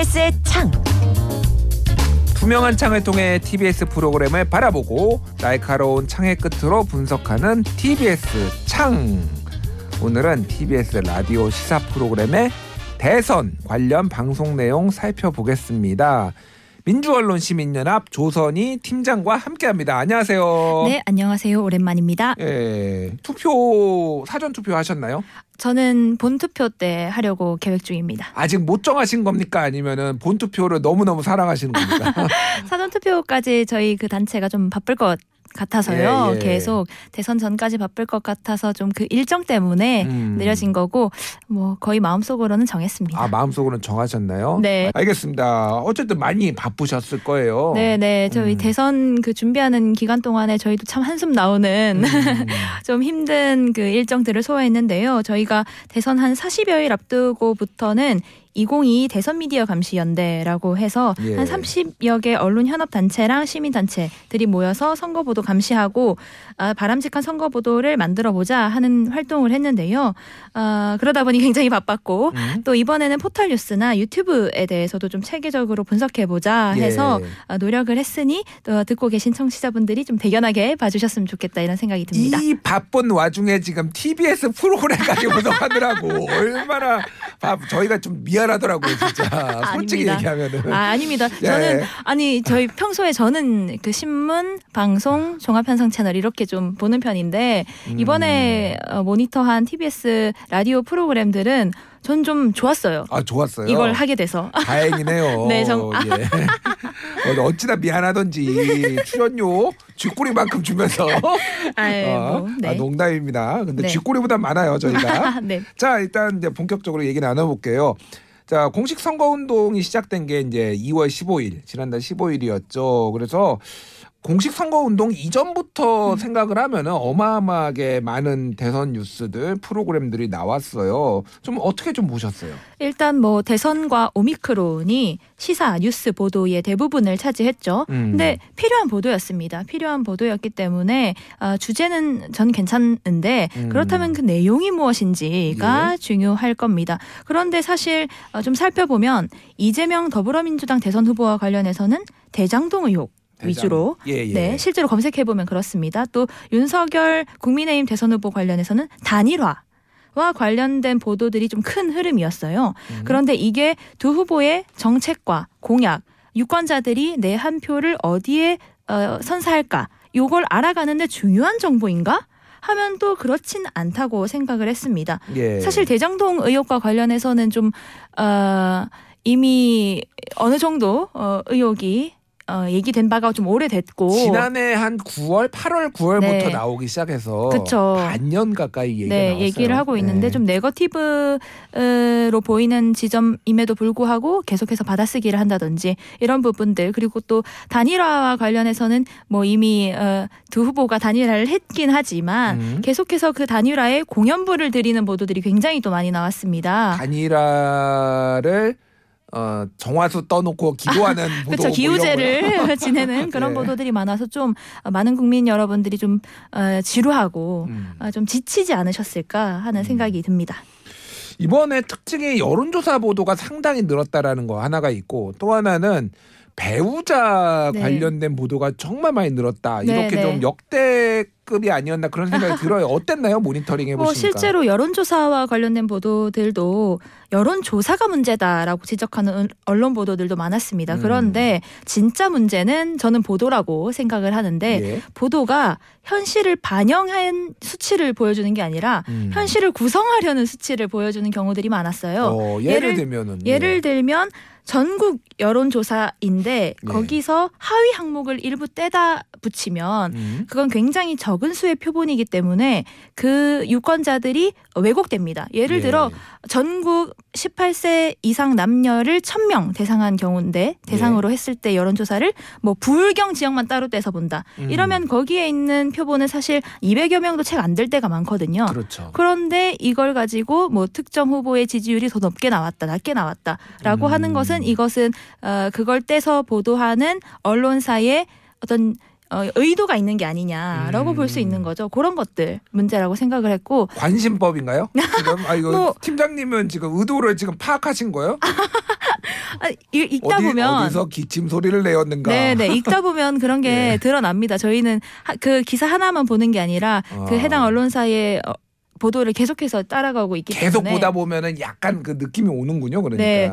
TBS의 창. 투명한 창을 통해 TBS 프로그램을 바라보고 날카로운 창의 끝으로 분석하는 TBS 창. 오늘은 TBS 라디오 시사 프로그램의 대선 관련 방송 내용 살펴보겠습니다. 민주언론 시민연합 조선희 팀장과 함께합니다. 안녕하세요. 네, 안녕하세요. 오랜만입니다. 예, 투표 사전 투표 하셨나요? 저는 본 투표 때 하려고 계획 중입니다. 아직 못 정하신 겁니까? 아니면은 본 투표를 너무 너무 사랑하시는 겁니까? 사전 투표까지 저희 그 단체가 좀 바쁠 것 같아서요. 예, 예. 계속 대선 전까지 바쁠 것 같아서 좀 그 일정 때문에 음. 느려진 거고 뭐 거의 마음속으로는 정했습니다. 아 마음속으로는 정하셨나요? 네. 알겠습니다. 어쨌든 많이 바쁘셨을 거예요. 네, 네. 저희 음. 대선 그 준비하는 기간 동안에 저희도 참 한숨 나오는 음. 좀 힘든 그 일정들을 소화했는데요. 저희가 대선 한 40여일 앞두고부터는 2022 대선 미디어 감시 연대라고 해서 예. 한 30여 개 언론 현업 단체랑 시민 단체들이 모여서 선거 보도 감시하고 아, 바람직한 선거 보도를 만들어 보자 하는 활동을 했는데요. 아, 그러다 보니 굉장히 바빴고 음. 또 이번에는 포털 뉴스나 유튜브에 대해서도 좀 체계적으로 분석해 보자 해서 예. 아, 노력을 했으니 또 듣고 계신 청취자분들이 좀 대견하게 봐주셨으면 좋겠다 이런 생각이 듭니다. 이 바쁜 와중에 지금 TBS 프로그램까지 구성하느라고 얼마나 바, 저희가 좀 미안 하더라고요 진짜 솔직히 아닙니다. 얘기하면은 아, 아닙니다. 예. 저는 아니 저희 평소에 저는 그 신문, 방송, 종합 편성 채널 이렇게 좀 보는 편인데 음. 이번에 어, 모니터한 TBS 라디오 프로그램들은 전 좀 좋았어요. 아 좋았어요. 이걸 하게 돼서. 다행이네요. 네, 정- 예. 어, 어찌나 미안하던지 출연료 쥐꼬리만큼 주면서 아이, 어, 뭐, 네. 아, 농담입니다. 근데 네. 쥐꼬리보다 많아요 저희가. 네. 자 일단 이제 본격적으로 얘기 나눠볼게요. 자 공식 선거 운동이 시작된 게 이제 2월 15일 지난달 15일이었죠. 그래서 공식 선거 운동 이전부터 생각을 하면은 어마어마하게 많은 대선 뉴스들 프로그램들이 나왔어요. 좀 어떻게 좀 보셨어요? 일단 뭐 대선과 오미크론이 시사 뉴스 보도의 대부분을 차지했죠. 음. 근데 필요한 보도였습니다. 필요한 보도였기 때문에 아, 주제는 전 괜찮은데 음. 그렇다면 그 내용이 무엇인지가 예. 중요할 겁니다. 그런데 사실 어, 좀 살펴보면 이재명 더불어민주당 대선 후보와 관련해서는 대장동 의혹. 위주로 예, 예. 네 실제로 검색해 보면 그렇습니다. 또 윤석열 국민의힘 대선 후보 관련해서는 단일화. 와 관련된 보도들이 좀 큰 흐름이었어요. 음. 그런데 이게 두 후보의 정책과 공약, 유권자들이 내 한 표를 어디에 어, 선사할까, 요걸 알아가는데 중요한 정보인가? 하면 또 그렇진 않다고 생각을 했습니다. 예. 사실 대장동 의혹과 관련해서는 좀 어, 이미 어느 정도 어, 의혹이 어, 얘기된 바가 좀 오래됐고 지난해 한 9월, 8월, 9월부터 네. 나오기 시작해서 그쵸. 반년 가까이 얘기가 네, 나왔어요. 얘기를 하고 있는데 네. 좀 네거티브로 보이는 지점임에도 불구하고 계속해서 받아쓰기를 한다든지 이런 부분들 그리고 또 단일화와 관련해서는 뭐 이미 어, 두 후보가 단일화를 했긴 하지만 음. 계속해서 그 단일화에 공연부를 드리는 보도들이 굉장히 또 많이 나왔습니다. 단일화를 어, 정화수 떠놓고 기도하는 보도 그렇죠 뭐 기우제를 지내는 그런 네. 보도들이 많아서 좀 어, 많은 국민 여러분들이 좀 어, 지루하고. 음. 어, 좀 지치지 않으셨을까 하는 생각이 듭니다. 이번에 특징이 여론조사 보도가 상당히 늘었다라는 거 하나가 있고 또 하나는 배우자 네. 관련된 보도가 정말 많이 늘었다. 네, 이렇게 네. 좀 역대급이 아니었나 그런 생각이 들어요. 어땠나요? 모니터링 해보시니까. 뭐 실제로 여론조사와 관련된 보도들도 여론조사가 문제다라고 지적하는 은- 언론 보도들도 많았습니다. 음. 그런데 진짜 문제는 저는 보도라고 생각을 하는데 예. 보도가 현실을 반영한 수치를 보여주는 게 아니라 음. 현실을 구성하려는 수치를 보여주는 경우들이 많았어요. 어, 예를, 예를- 들면은 예를 예. 들면 전국 여론조사인데 네. 거기서 하위 항목을 일부 떼다 붙이면 음. 그건 굉장히 적은 수의 표본이기 때문에 그 유권자들이 왜곡됩니다. 예를 예. 들어 전국 18세 이상 남녀를 1000명 대상한 경우인데 대상으로 했을 때 여론조사를 뭐 부울경 지역만 따로 떼서 본다. 음. 이러면 거기에 있는 표본은 사실 200여 명도 채 안 될 때가 많거든요. 그렇죠. 그런데 이걸 가지고 뭐 특정 후보의 지지율이 더 높게 나왔다, 낮게 나왔다라고 음. 하는 것은 이것은 어 그걸 떼서 보도하는 언론사의 어떤 어, 의도가 있는 게 아니냐라고 음. 볼수 있는 거죠. 그런 것들 문제라고 생각을 했고 관심법인가요? 지금 아 이거 뭐- 팀장님은 지금 의도를 지금 파악하신 거예요? 아, 이- 읽다 어디, 보면 어디서 기침 소리를 내었는가? 네, 네. 읽다 보면 그런 게 예. 드러납니다. 저희는 하- 그 기사 하나만 보는 게 아니라 그 아. 해당 언론사의 어, 보도를 계속해서 따라가고 있기 계속 때문에 보다 보면은 약간 그 느낌이 오는군요. 그러니까. 네.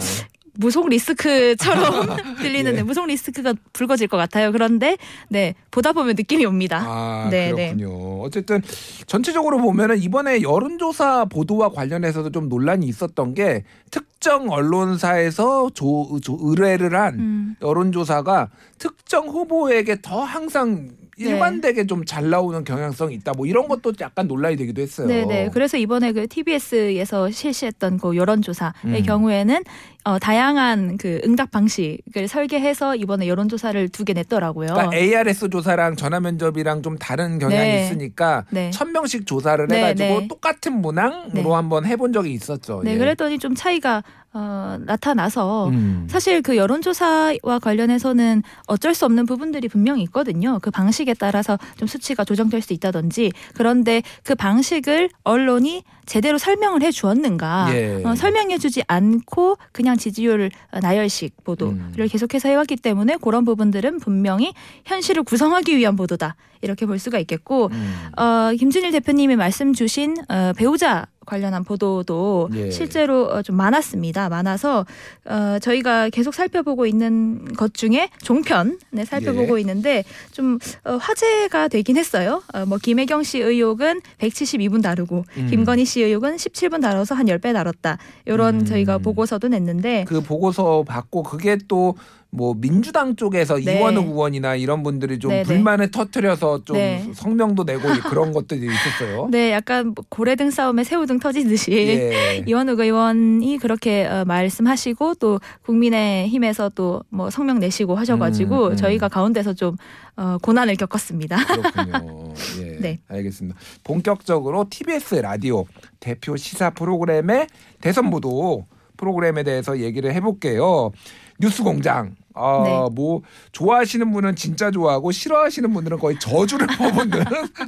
무속 리스크처럼 들리는데 예. 무속 리스크가 불거질 것 같아요. 그런데 네 보다 보면 느낌이 옵니다. 아, 네, 네. 그렇군요. 어쨌든 전체적으로 보면은 이번에 여론조사 보도와 관련해서도 좀 논란이 있었던 게 특정 언론사에서 조, 조- 의뢰를 한 음. 여론조사가 특정 후보에게 더 항상 네. 일관되게 좀잘 나오는 경향성이 있다. 뭐 이런 것도 약간 논란이 되기도 했어요. 네 네. 그래서 이번에 그 TBS에서 실시했던 그 여론조사의 음. 경우에는 어, 다양한 그 응답 방식을 설계해서 이번에 여론조사를 두 개 냈더라고요. 그러니까 ARS 조사랑 전화 면접이랑 좀 다른 경향이 네. 있으니까 네. 천 명씩 조사를 네, 해가지고 네. 똑같은 문항으로 네. 한번 해본 적이 있었죠. 네, 예. 그랬더니 좀 차이가 어, 나타나서 음. 사실 그 여론조사와 관련해서는 어쩔 수 없는 부분들이 분명히 있거든요. 그 방식에 따라서 좀 수치가 조정될 수 있다든지 그런데 그 방식을 언론이 제대로 설명을 해 주었는가 예. 어, 설명해 주지 않고 그냥 지지율 나열식 보도를 음. 계속해서 해왔기 때문에 그런 부분들은 분명히 현실을 구성하기 위한 보도다 이렇게 볼 수가 있겠고 음. 어, 김진일 대표님이 말씀 주신 어, 배우자 관련한 보도도 예. 실제로 어, 좀 많았습니다. 많아서 어, 저희가 계속 살펴보고 있는 것 중에 종편 네, 살펴보고 예. 있는데 좀 어, 화제가 되긴 했어요. 어, 뭐 김혜경 씨 의혹은 172분 다루고 음. 김건희 씨 의혹은 17분 다뤄서 한 10배 다뤘다. 이런 음. 저희가 보고서도 냈는데 그 보고서 받고 그게 또 뭐 민주당 쪽에서 네. 이원우 의원이나 이런 분들이 좀 네, 네. 불만을 터트려서 좀 네. 성명도 내고 그런 것들이 있었어요. 네, 약간 뭐 고래등 싸움에 새우등 터지듯이 예. 이원욱 의원이 그렇게 어, 말씀하시고 또 국민의힘에서 또 뭐 성명 내시고 하셔가지고 음, 음. 저희가 가운데서 좀 어, 고난을 겪었습니다. 그렇군요. 예. 네. 알겠습니다. 본격적으로 TBS 라디오 대표 시사 프로그램의 대선 보도 프로그램에 대해서 얘기를 해볼게요. 뉴스 공장. 아, 네. 뭐 좋아하시는 분은 진짜 좋아하고 싫어하시는 분들은 거의 저주를 퍼붓는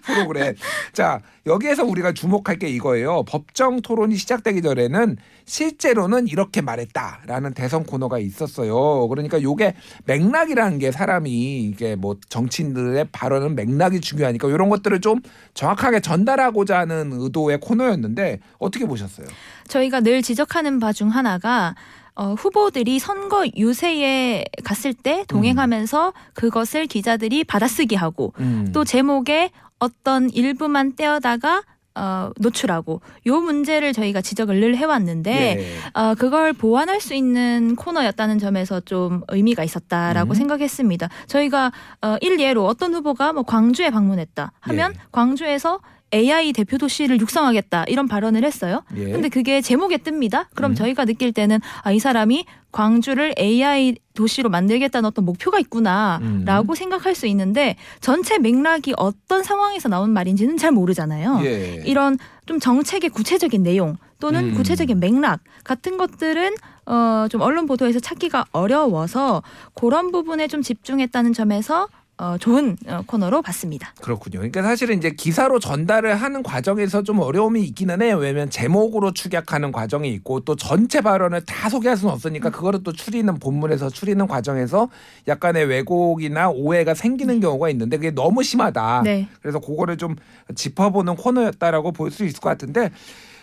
프로그램. 자, 여기에서 우리가 주목할 게 이거예요. 법정 토론이 시작되기 전에는 실제로는 이렇게 말했다라는 대선 코너가 있었어요. 그러니까 요게 맥락이라는 게 사람이 이게 뭐 정치인들의 발언은 맥락이 중요하니까 이런 것들을 좀 정확하게 전달하고자 하는 의도의 코너였는데 어떻게 보셨어요? 저희가 늘 지적하는 바 중 하나가 어, 후보들이 선거 유세에 갔을 때 동행하면서 그것을 기자들이 받아쓰기 하고 음. 또 제목에 어떤 일부만 떼어다가 어, 노출하고 요 문제를 저희가 지적을 늘 해왔는데 예. 어, 그걸 보완할 수 있는 코너였다는 점에서 좀 의미가 있었다라고 음. 생각했습니다. 저희가 어, 일예로 어떤 후보가 뭐 광주에 방문했다 하면 예. 광주에서 AI 대표 도시를 육성하겠다 이런 발언을 했어요. 예. 근데 그게 제목에 뜹니다. 그럼 음. 저희가 느낄 때는 아, 이 사람이 광주를 AI 도시로 만들겠다는 어떤 목표가 있구나라고 음. 생각할 수 있는데 전체 맥락이 어떤 상황에서 나온 말인지는 잘 모르잖아요. 예. 이런 좀 정책의 구체적인 내용 또는 음. 구체적인 맥락 같은 것들은 어, 좀 언론 보도에서 찾기가 어려워서 그런 부분에 좀 집중했다는 점에서 어, 좋은 어, 코너로 봤습니다. 그렇군요. 그러니까 사실은 이제 기사로 전달을 하는 과정에서 좀 어려움이 있기는 해요. 왜냐면 제목으로 축약하는 과정이 있고 또 전체 발언을 다 소개할 수는 없으니까 그거를 또 추리는 본문에서 추리는 과정에서 약간의 왜곡이나 오해가 생기는 경우가 있는데 그게 너무 심하다. 네. 그래서 그거를 좀 짚어보는 코너였다라고 볼 수 있을 것 같은데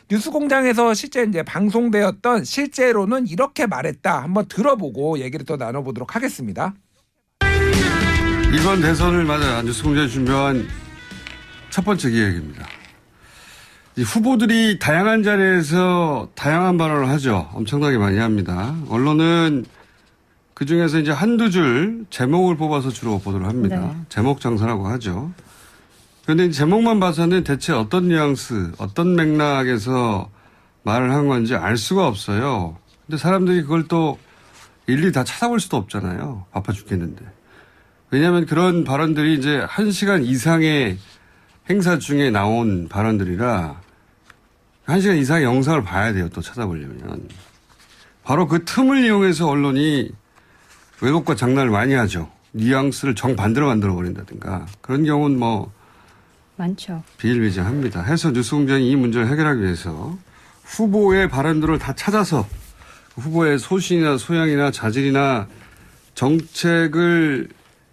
뉴스 공장에서 실제 이제 방송되었던 실제로는 이렇게 말했다 한번 들어보고 얘기를 더 나눠보도록 하겠습니다. 이번 대선을 맞아 뉴스 공장에 준비한 첫 번째 기획입니다. 이 후보들이 다양한 자리에서 다양한 발언을 하죠. 엄청나게 많이 합니다. 언론은 그 중에서 이제 한두 줄 제목을 뽑아서 주로 보도를 합니다. 네. 제목 장사라고 하죠. 그런데 이 제목만 봐서는 대체 어떤 뉘앙스, 어떤 맥락에서 말을 한 건지 알 수가 없어요. 근데 사람들이 그걸 또 일일이 다 찾아볼 수도 없잖아요. 바빠 죽겠는데. 왜냐하면 그런 발언들이 이제 한 시간 이상의 행사 중에 나온 발언들이라 한 시간 이상의 영상을 봐야 돼요. 또 찾아보려면. 바로 그 틈을 이용해서 언론이 왜곡과 장난을 많이 하죠. 뉘앙스를 정반대로 만들어 버린다든가. 그런 경우는 뭐 많죠. 비일비재합니다. 해서 뉴스공장이 이 문제를 해결하기 위해서 후보의 발언들을 다 찾아서 후보의 소신이나 소양이나 자질이나 정책을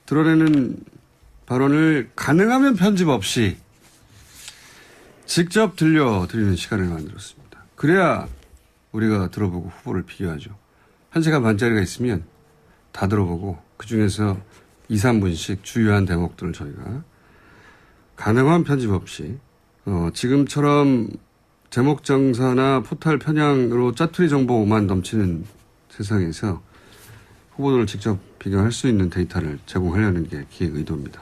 드러내는 발언을 가능하면 편집 없이 직접 들려드리는 시간을 만들었습니다. 그래야 우리가 들어보고 후보를 비교하죠. 한 시간 반짜리가 있으면 다 들어보고 그 중에서 2, 3분씩 주요한 대목들을 저희가 가능한 편집 없이 어, 지금처럼 제목 장사나 포탈 편향으로 짜투리 정보만 넘치는 세상에서 후보들을 직접 비교할 수 있는 데이터를 제공하려는 게 기획 의도입니다.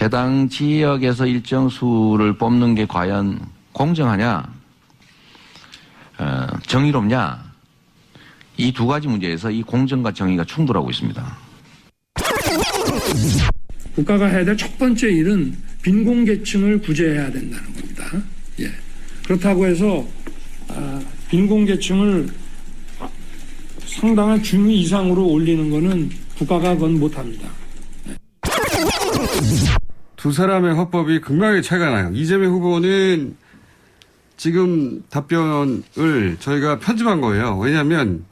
해당 지역에서 일정 수를 뽑는 게 과연 공정하냐, 어, 정의롭냐, 이 두 가지 문제에서 이 공정과 정의가 충돌하고 있습니다. 국가가 해야 될 첫 번째 일은 빈곤계층을 구제해야 된다는 겁니다. 예. 그렇다고 해서 아, 빈곤계층을 아, 상당한 중위 이상으로 올리는 것은 국가가 그건 못합니다. 두 사람의 화법이 극명하게 차이가 나요. 이재명 후보는 지금 답변을 저희가 편집한 거예요. 왜냐하면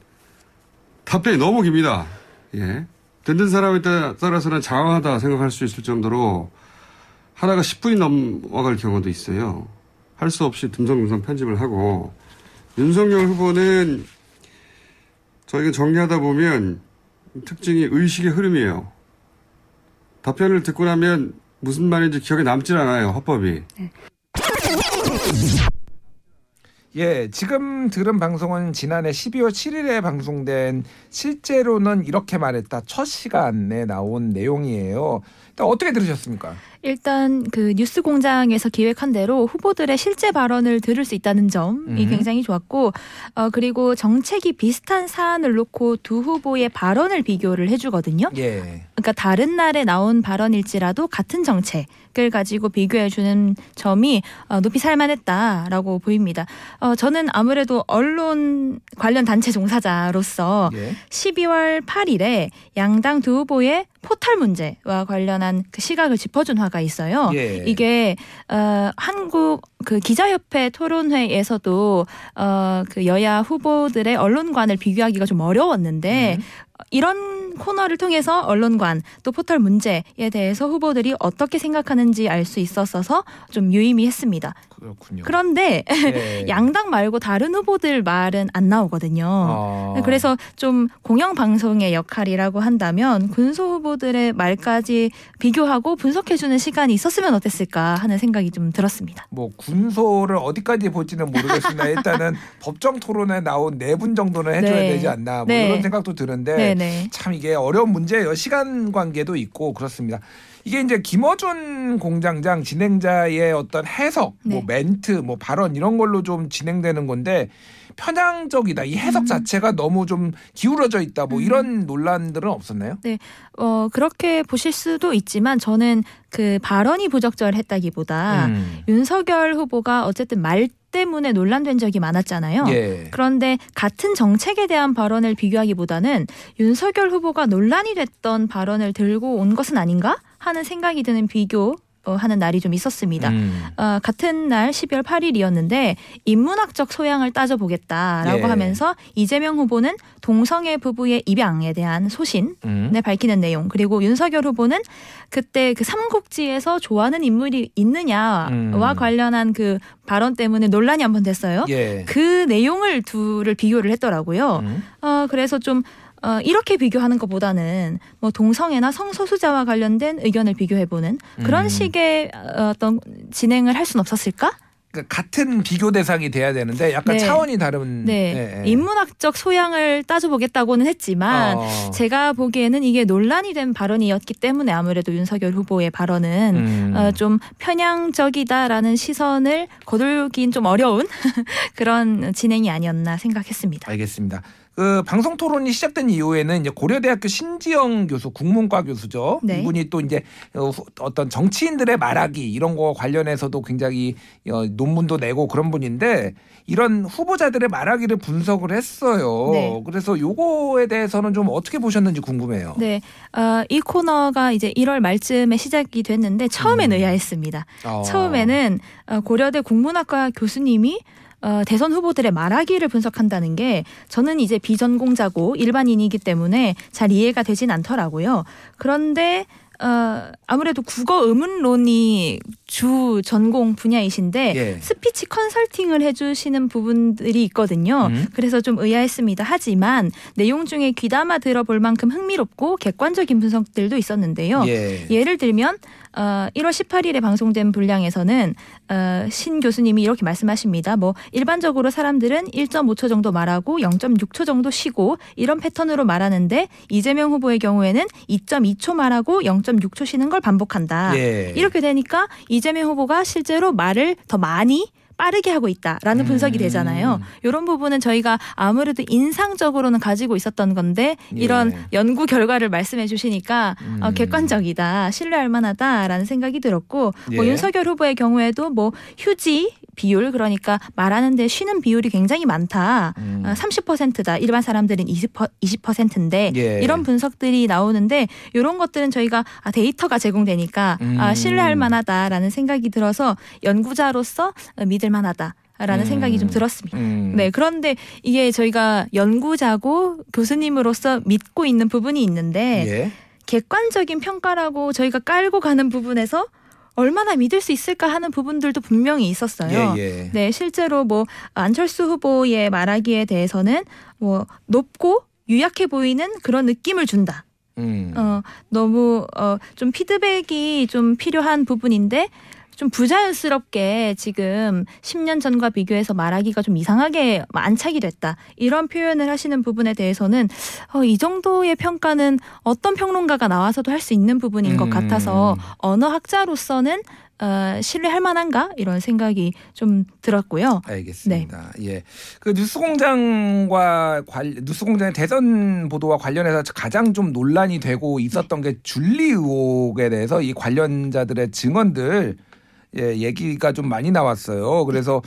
답변이 너무 깁니다. 예. 듣는 사람에 따- 따라서는 장황하다 생각할 수 있을 정도로 하나가 10분이 넘어갈 경우도 있어요. 할 수 없이 듬성듬성 편집을 하고 윤석열 후보는 저희가 정리하다 보면 특징이 의식의 흐름이에요. 답변을 듣고 나면 무슨 말인지 기억에 남질 않아요, 화법이. 예, 지금 들은 방송은 지난해 12월 7일에 방송된 실제로는 이렇게 말했다 첫 시간에 나온 내용이에요. 어떻게 들으셨습니까? 일단 그 뉴스 공장에서 기획한 대로 후보들의 실제 발언을 들을 수 있다는 점이 음. 굉장히 좋았고 어 그리고 정책이 비슷한 사안을 놓고 두 후보의 발언을 비교를 해 주거든요. 예. 그러니까 다른 날에 나온 발언일지라도 같은 정책을 가지고 비교해 주는 점이 어, 높이 살 만했다라고 보입니다. 어, 저는 아무래도 언론 관련 단체 종사자로서 예. 12월 8일에 양당 두 후보의 포털 문제와 관련한 그 시각을 짚어준 화가 있어요. 예. 이게 어, 한국 그 기자협회 토론회에서도 어, 그 여야 후보들의 언론관을 비교하기가 좀 어려웠는데 음. 이런 코너를 통해서 언론관 또 포털 문제에 대해서 후보들이 어떻게 생각하는지 알 수 있었어서 좀 유의미했습니다. 그렇군요. 그런데 예. 양당 말고 다른 후보들 말은 안 나오거든요. 어. 그래서 좀 공영 방송의 역할이라고 한다면 군소 후보 들의 말까지 비교하고 분석해주는 시간이 있었으면 어땠을까 하는 생각이 좀 들었습니다. 뭐 군소를 어디까지 볼지는 모르겠으나 일단은 법정 토론에 나온 네 분 정도는 해줘야 네. 되지 않나 뭐 네. 이런 생각도 드는데 네네. 참 이게 어려운 문제예요. 시간 관계도 있고 그렇습니다. 이게 이제 김어준 공장장 진행자의 어떤 해석, 뭐 네. 멘트, 뭐 발언 이런 걸로 좀 진행되는 건데 편향적이다. 이 해석 음. 자체가 너무 좀 기울어져 있다. 뭐 이런 논란들은 없었나요? 어 그렇게 보실 수도 있지만 저는 그 발언이 부적절했다기보다 음. 윤석열 후보가 어쨌든 말 때문에 논란된 적이 많았잖아요. 예. 그런데 같은 정책에 대한 발언을 비교하기보다는 윤석열 후보가 논란이 됐던 발언을 들고 온 것은 아닌가 하는 생각이 드는 비교. 어, 하는 날이 좀 있었습니다. 음. 어, 같은 날 12월 8일이었는데 인문학적 소양을 따져보겠다라고 예. 하면서 이재명 후보는 동성애 부부의 입양에 대한 소신을 음. 밝히는 내용 그리고 윤석열 후보는 그때 그 삼국지에서 좋아하는 인물이 있느냐와 음. 관련한 그 발언 때문에 논란이 한 번 됐어요. 예. 그 내용을 둘을 비교를 했더라고요. 음. 어, 그래서 좀 어, 이렇게 비교하는 것보다는 뭐 동성애나 성소수자와 관련된 의견을 비교해보는 그런 음. 식의 어, 어떤 진행을 할 수는 없었을까? 그러니까 같은 비교 대상이 돼야 되는데 약간 네. 차원이 다른 네, 예, 예. 인문학적 소양을 따져보겠다고는 했지만 어. 제가 보기에는 이게 논란이 된 발언이었기 때문에 아무래도 윤석열 후보의 발언은 음. 어, 좀 편향적이다라는 시선을 거둘긴 좀 어려운 그런 진행이 아니었나 생각했습니다. 알겠습니다. 그 방송 토론이 시작된 이후에는 이제 고려대학교 신지영 교수 국문과 교수죠. 네. 이분이 또 이제 어, 후- 어떤 정치인들의 말하기 이런 거 관련해서도 굉장히 어, 논문도 내고 그런 분인데 이런 후보자들의 말하기를 분석을 했어요. 네. 그래서 요거에 대해서는 좀 어떻게 보셨는지 궁금해요. 네, 어, 이 코너가 이제 1월 말쯤에 시작이 됐는데 처음엔 음. 의아했습니다. 어. 처음에는 어, 고려대 국문학과 교수님이 어, 대선 후보들의 말하기를 분석한다는 게 저는 이제 비전공자고 일반인이기 때문에 잘 이해가 되진 않더라고요. 그런데 어, 아무래도 국어 의문론이 주 전공 분야이신데 예. 스피치 컨설팅을 해주시는 부분들이 있거든요. 음. 그래서 좀 의아했습니다. 하지만 내용 중에 귀담아 들어볼 만큼 흥미롭고 객관적인 분석들도 있었는데요. 예. 예를 들면 어, 1월 18일에 방송된 분량에서는 어, 신 교수님이 이렇게 말씀하십니다. 뭐 일반적으로 사람들은 1.5초 정도 말하고 0.6초 정도 쉬고 이런 패턴으로 말하는데 이재명 후보의 경우에는 2.2초 말하고 0.6초 쉬는 걸 반복한다. 예. 이렇게 되니까 이재명 후보가 실제로 말을 더 많이 빠르게 하고 있다라는 분석이 음. 되잖아요. 이런 부분은 저희가 아무래도 인상적으로는 가지고 있었던 건데 이런 예. 연구 결과를 말씀해 주시니까 어, 음. 객관적이다, 신뢰할 만하다라는 생각이 들었고 뭐 예. 윤석열 후보의 경우에도 뭐 휴지 비율 그러니까 말하는데 쉬는 비율이 굉장히 많다. 음. 어, 30%다. 일반 사람들은 20, 20%인데 예. 이런 분석들이 나오는데 이런 것들은 저희가 아, 데이터가 제공되니까 아, 음. 신뢰할 만하다라는 생각이 들어서 연구자로서 어, 믿을 만하다 라는 음. 생각이 좀 들었습니다. 음. 네, 그런데 이게 저희가 연구자고 교수님으로서 믿고 있는 부분이 있는데 예. 객관적인 평가라고 저희가 깔고 가는 부분에서 얼마나 믿을 수 있을까 하는 부분들도 분명히 있었어요. 예, 예. 네, 실제로 뭐 안철수 후보의 말하기에 대해서는 뭐 높고 유약해 보이는 그런 느낌을 준다. 음. 어, 너무 어, 좀 피드백이 좀 필요한 부분인데 좀 부자연스럽게 지금 10년 전과 비교해서 말하기가 좀 이상하게 안착이 됐다. 이런 표현을 하시는 부분에 대해서는 어, 이 정도의 평가는 어떤 평론가가 나와서도 할 수 있는 부분인 것 음. 같아서 언어학자로서는 어, 신뢰할 만한가 이런 생각이 좀 들었고요. 알겠습니다. 예. 그 뉴스공장과 관 뉴스공장의 대선 보도와 관련해서 가장 좀 논란이 되고 있었던 게 줄리 의혹에 대해서 이 관련자들의 증언들 예, 얘기가 좀 많이 나왔어요. 그래서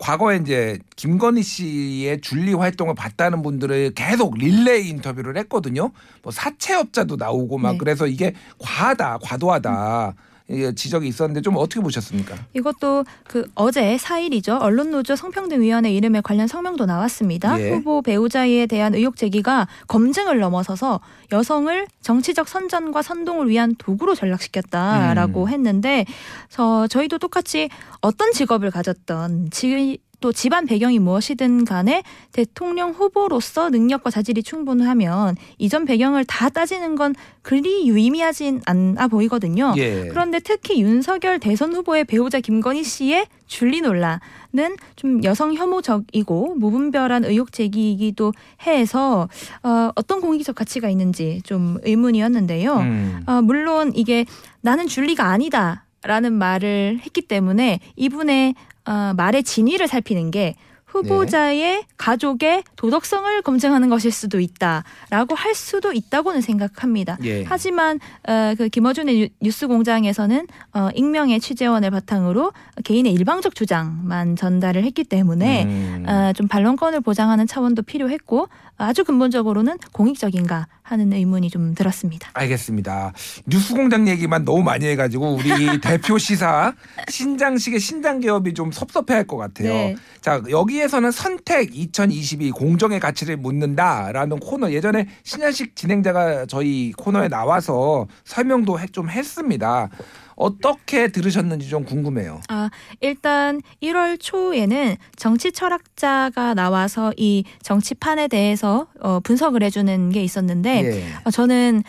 과거에 이제 김건희 씨의 줄리 활동을 봤다는 분들을 계속 릴레이 인터뷰를 했거든요. 뭐 사채업자도 나오고 막 네. 그래서 이게 과하다, 과도하다. 예, 지적이 있었는데 좀 어떻게 보셨습니까? 이것도 그 어제 4일이죠. 언론노조 성평등위원회 이름에 관련 성명도 나왔습니다. 예. 후보 배우자에 대한 의혹 제기가 검증을 넘어서서 여성을 정치적 선전과 선동을 위한 도구로 전락시켰다라고 음. 했는데 저 저희도 똑같이 어떤 직업을 가졌던 지, 또 집안 배경이 무엇이든 간에 대통령 후보로서 능력과 자질이 충분하면 이전 배경을 다 따지는 건 그리 유의미하진 않아 보이거든요. 예. 그런데 특히 윤석열 대선 후보의 배우자 김건희 씨의 줄리 논란은 좀 여성 혐오적이고 무분별한 의혹 제기이기도 해서 어, 어떤 공익적 가치가 있는지 좀 의문이었는데요. 음. 어, 물론 이게 나는 줄리가 아니다 라는 말을 했기 때문에 이분의 어, 말의 진위를 살피는 게 후보자의 가족의 도덕성을 검증하는 것일 수도 있다라고 할 수도 있다고는 생각합니다. 예. 하지만 어, 그 김어준의 뉴- 뉴스공장에서는 어, 익명의 취재원을 바탕으로 개인의 일방적 주장만 전달을 했기 때문에 음. 어, 좀 반론권을 보장하는 차원도 필요했고 아주 근본적으로는 공익적인가 하는 의문이 좀 들었습니다. 알겠습니다. 뉴스공장 얘기만 너무 많이 해가지고 우리 대표 시사 신장식의 신장 개업이 좀 섭섭해할 것 같아요. 네. 자 여기에서는 선택 2022 공정의 가치를 묻는다라는 코너 예전에 신장식 진행자가 저희 코너에 나와서 설명도 해- 좀 했습니다. 어떻게 들으셨는지 좀 궁금해요. 아, 일단 1월 초에는 정치 철학자가 나와서 이 정치판에 대해서 어, 분석을 해주는 게 있었는데 예. 어, 저는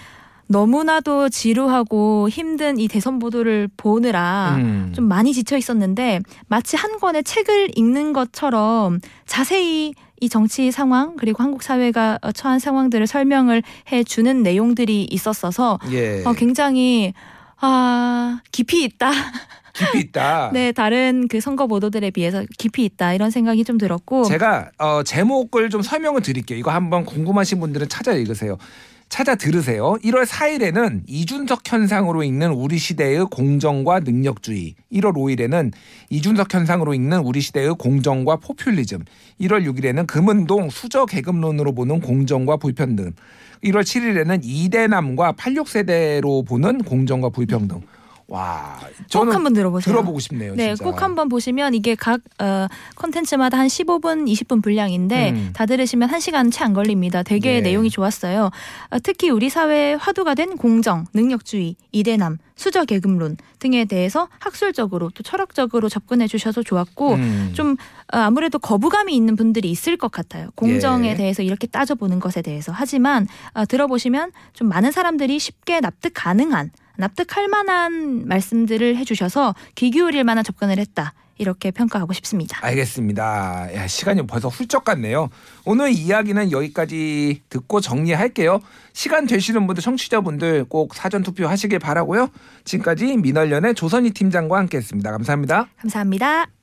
너무나도 지루하고 힘든 이 대선 보도를 보느라 음. 좀 많이 지쳐 있었는데 마치 한 권의 책을 읽는 것처럼 자세히 이 정치 상황 그리고 한국 사회가 어, 처한 상황들을 설명을 해 주는 내용들이 있었어서 예. 어, 굉장히 아 깊이 있다. 깊이 있다. 네, 다른 그 선거 보도들에 비해서 깊이 있다 이런 생각이 좀 들었고 제가 어, 제목을 좀 설명을 드릴게요. 이거 한번 궁금하신 분들은 찾아 읽으세요. 찾아 들으세요. 1월 4일에는 이준석 현상으로 읽는 우리 시대의 공정과 능력주의. 1월 5일에는 이준석 현상으로 읽는 우리 시대의 공정과 포퓰리즘. 1월 6일에는 금은동 수저 계급론으로 보는 공정과 불평등. 1월 7일에는 이대남과 86세대로 보는 공정과 불평등. 와, 꼭 한번 들어보세요. 들어보고 싶네요. 네, 진짜. 꼭 한번 보시면 이게 각 어, 콘텐츠마다 한 15분, 20분 분량인데 음. 다 들으시면 1시간 채 안 걸립니다. 되게 네. 내용이 좋았어요. 어, 특히 우리 사회에 화두가 된 공정, 능력주의, 이대남, 수저 계급론 등에 대해서 학술적으로 또 철학적으로 접근해 주셔서 좋았고 음. 좀 어, 아무래도 거부감이 있는 분들이 있을 것 같아요. 공정에 예. 대해서 이렇게 따져보는 것에 대해서. 하지만 어, 들어보시면 좀 많은 사람들이 쉽게 납득 가능한 납득할 만한 말씀들을 해주셔서 귀 기울일 만한 접근을 했다. 이렇게 평가하고 싶습니다. 알겠습니다. 야, 시간이 벌써 훌쩍 갔네요. 오늘 이야기는 여기까지 듣고 정리할게요. 시간 되시는 분들, 청취자분들 꼭 사전 투표 하시길 바라고요. 지금까지 민원련의 조선희 팀장과 함께했습니다. 감사합니다. 감사합니다.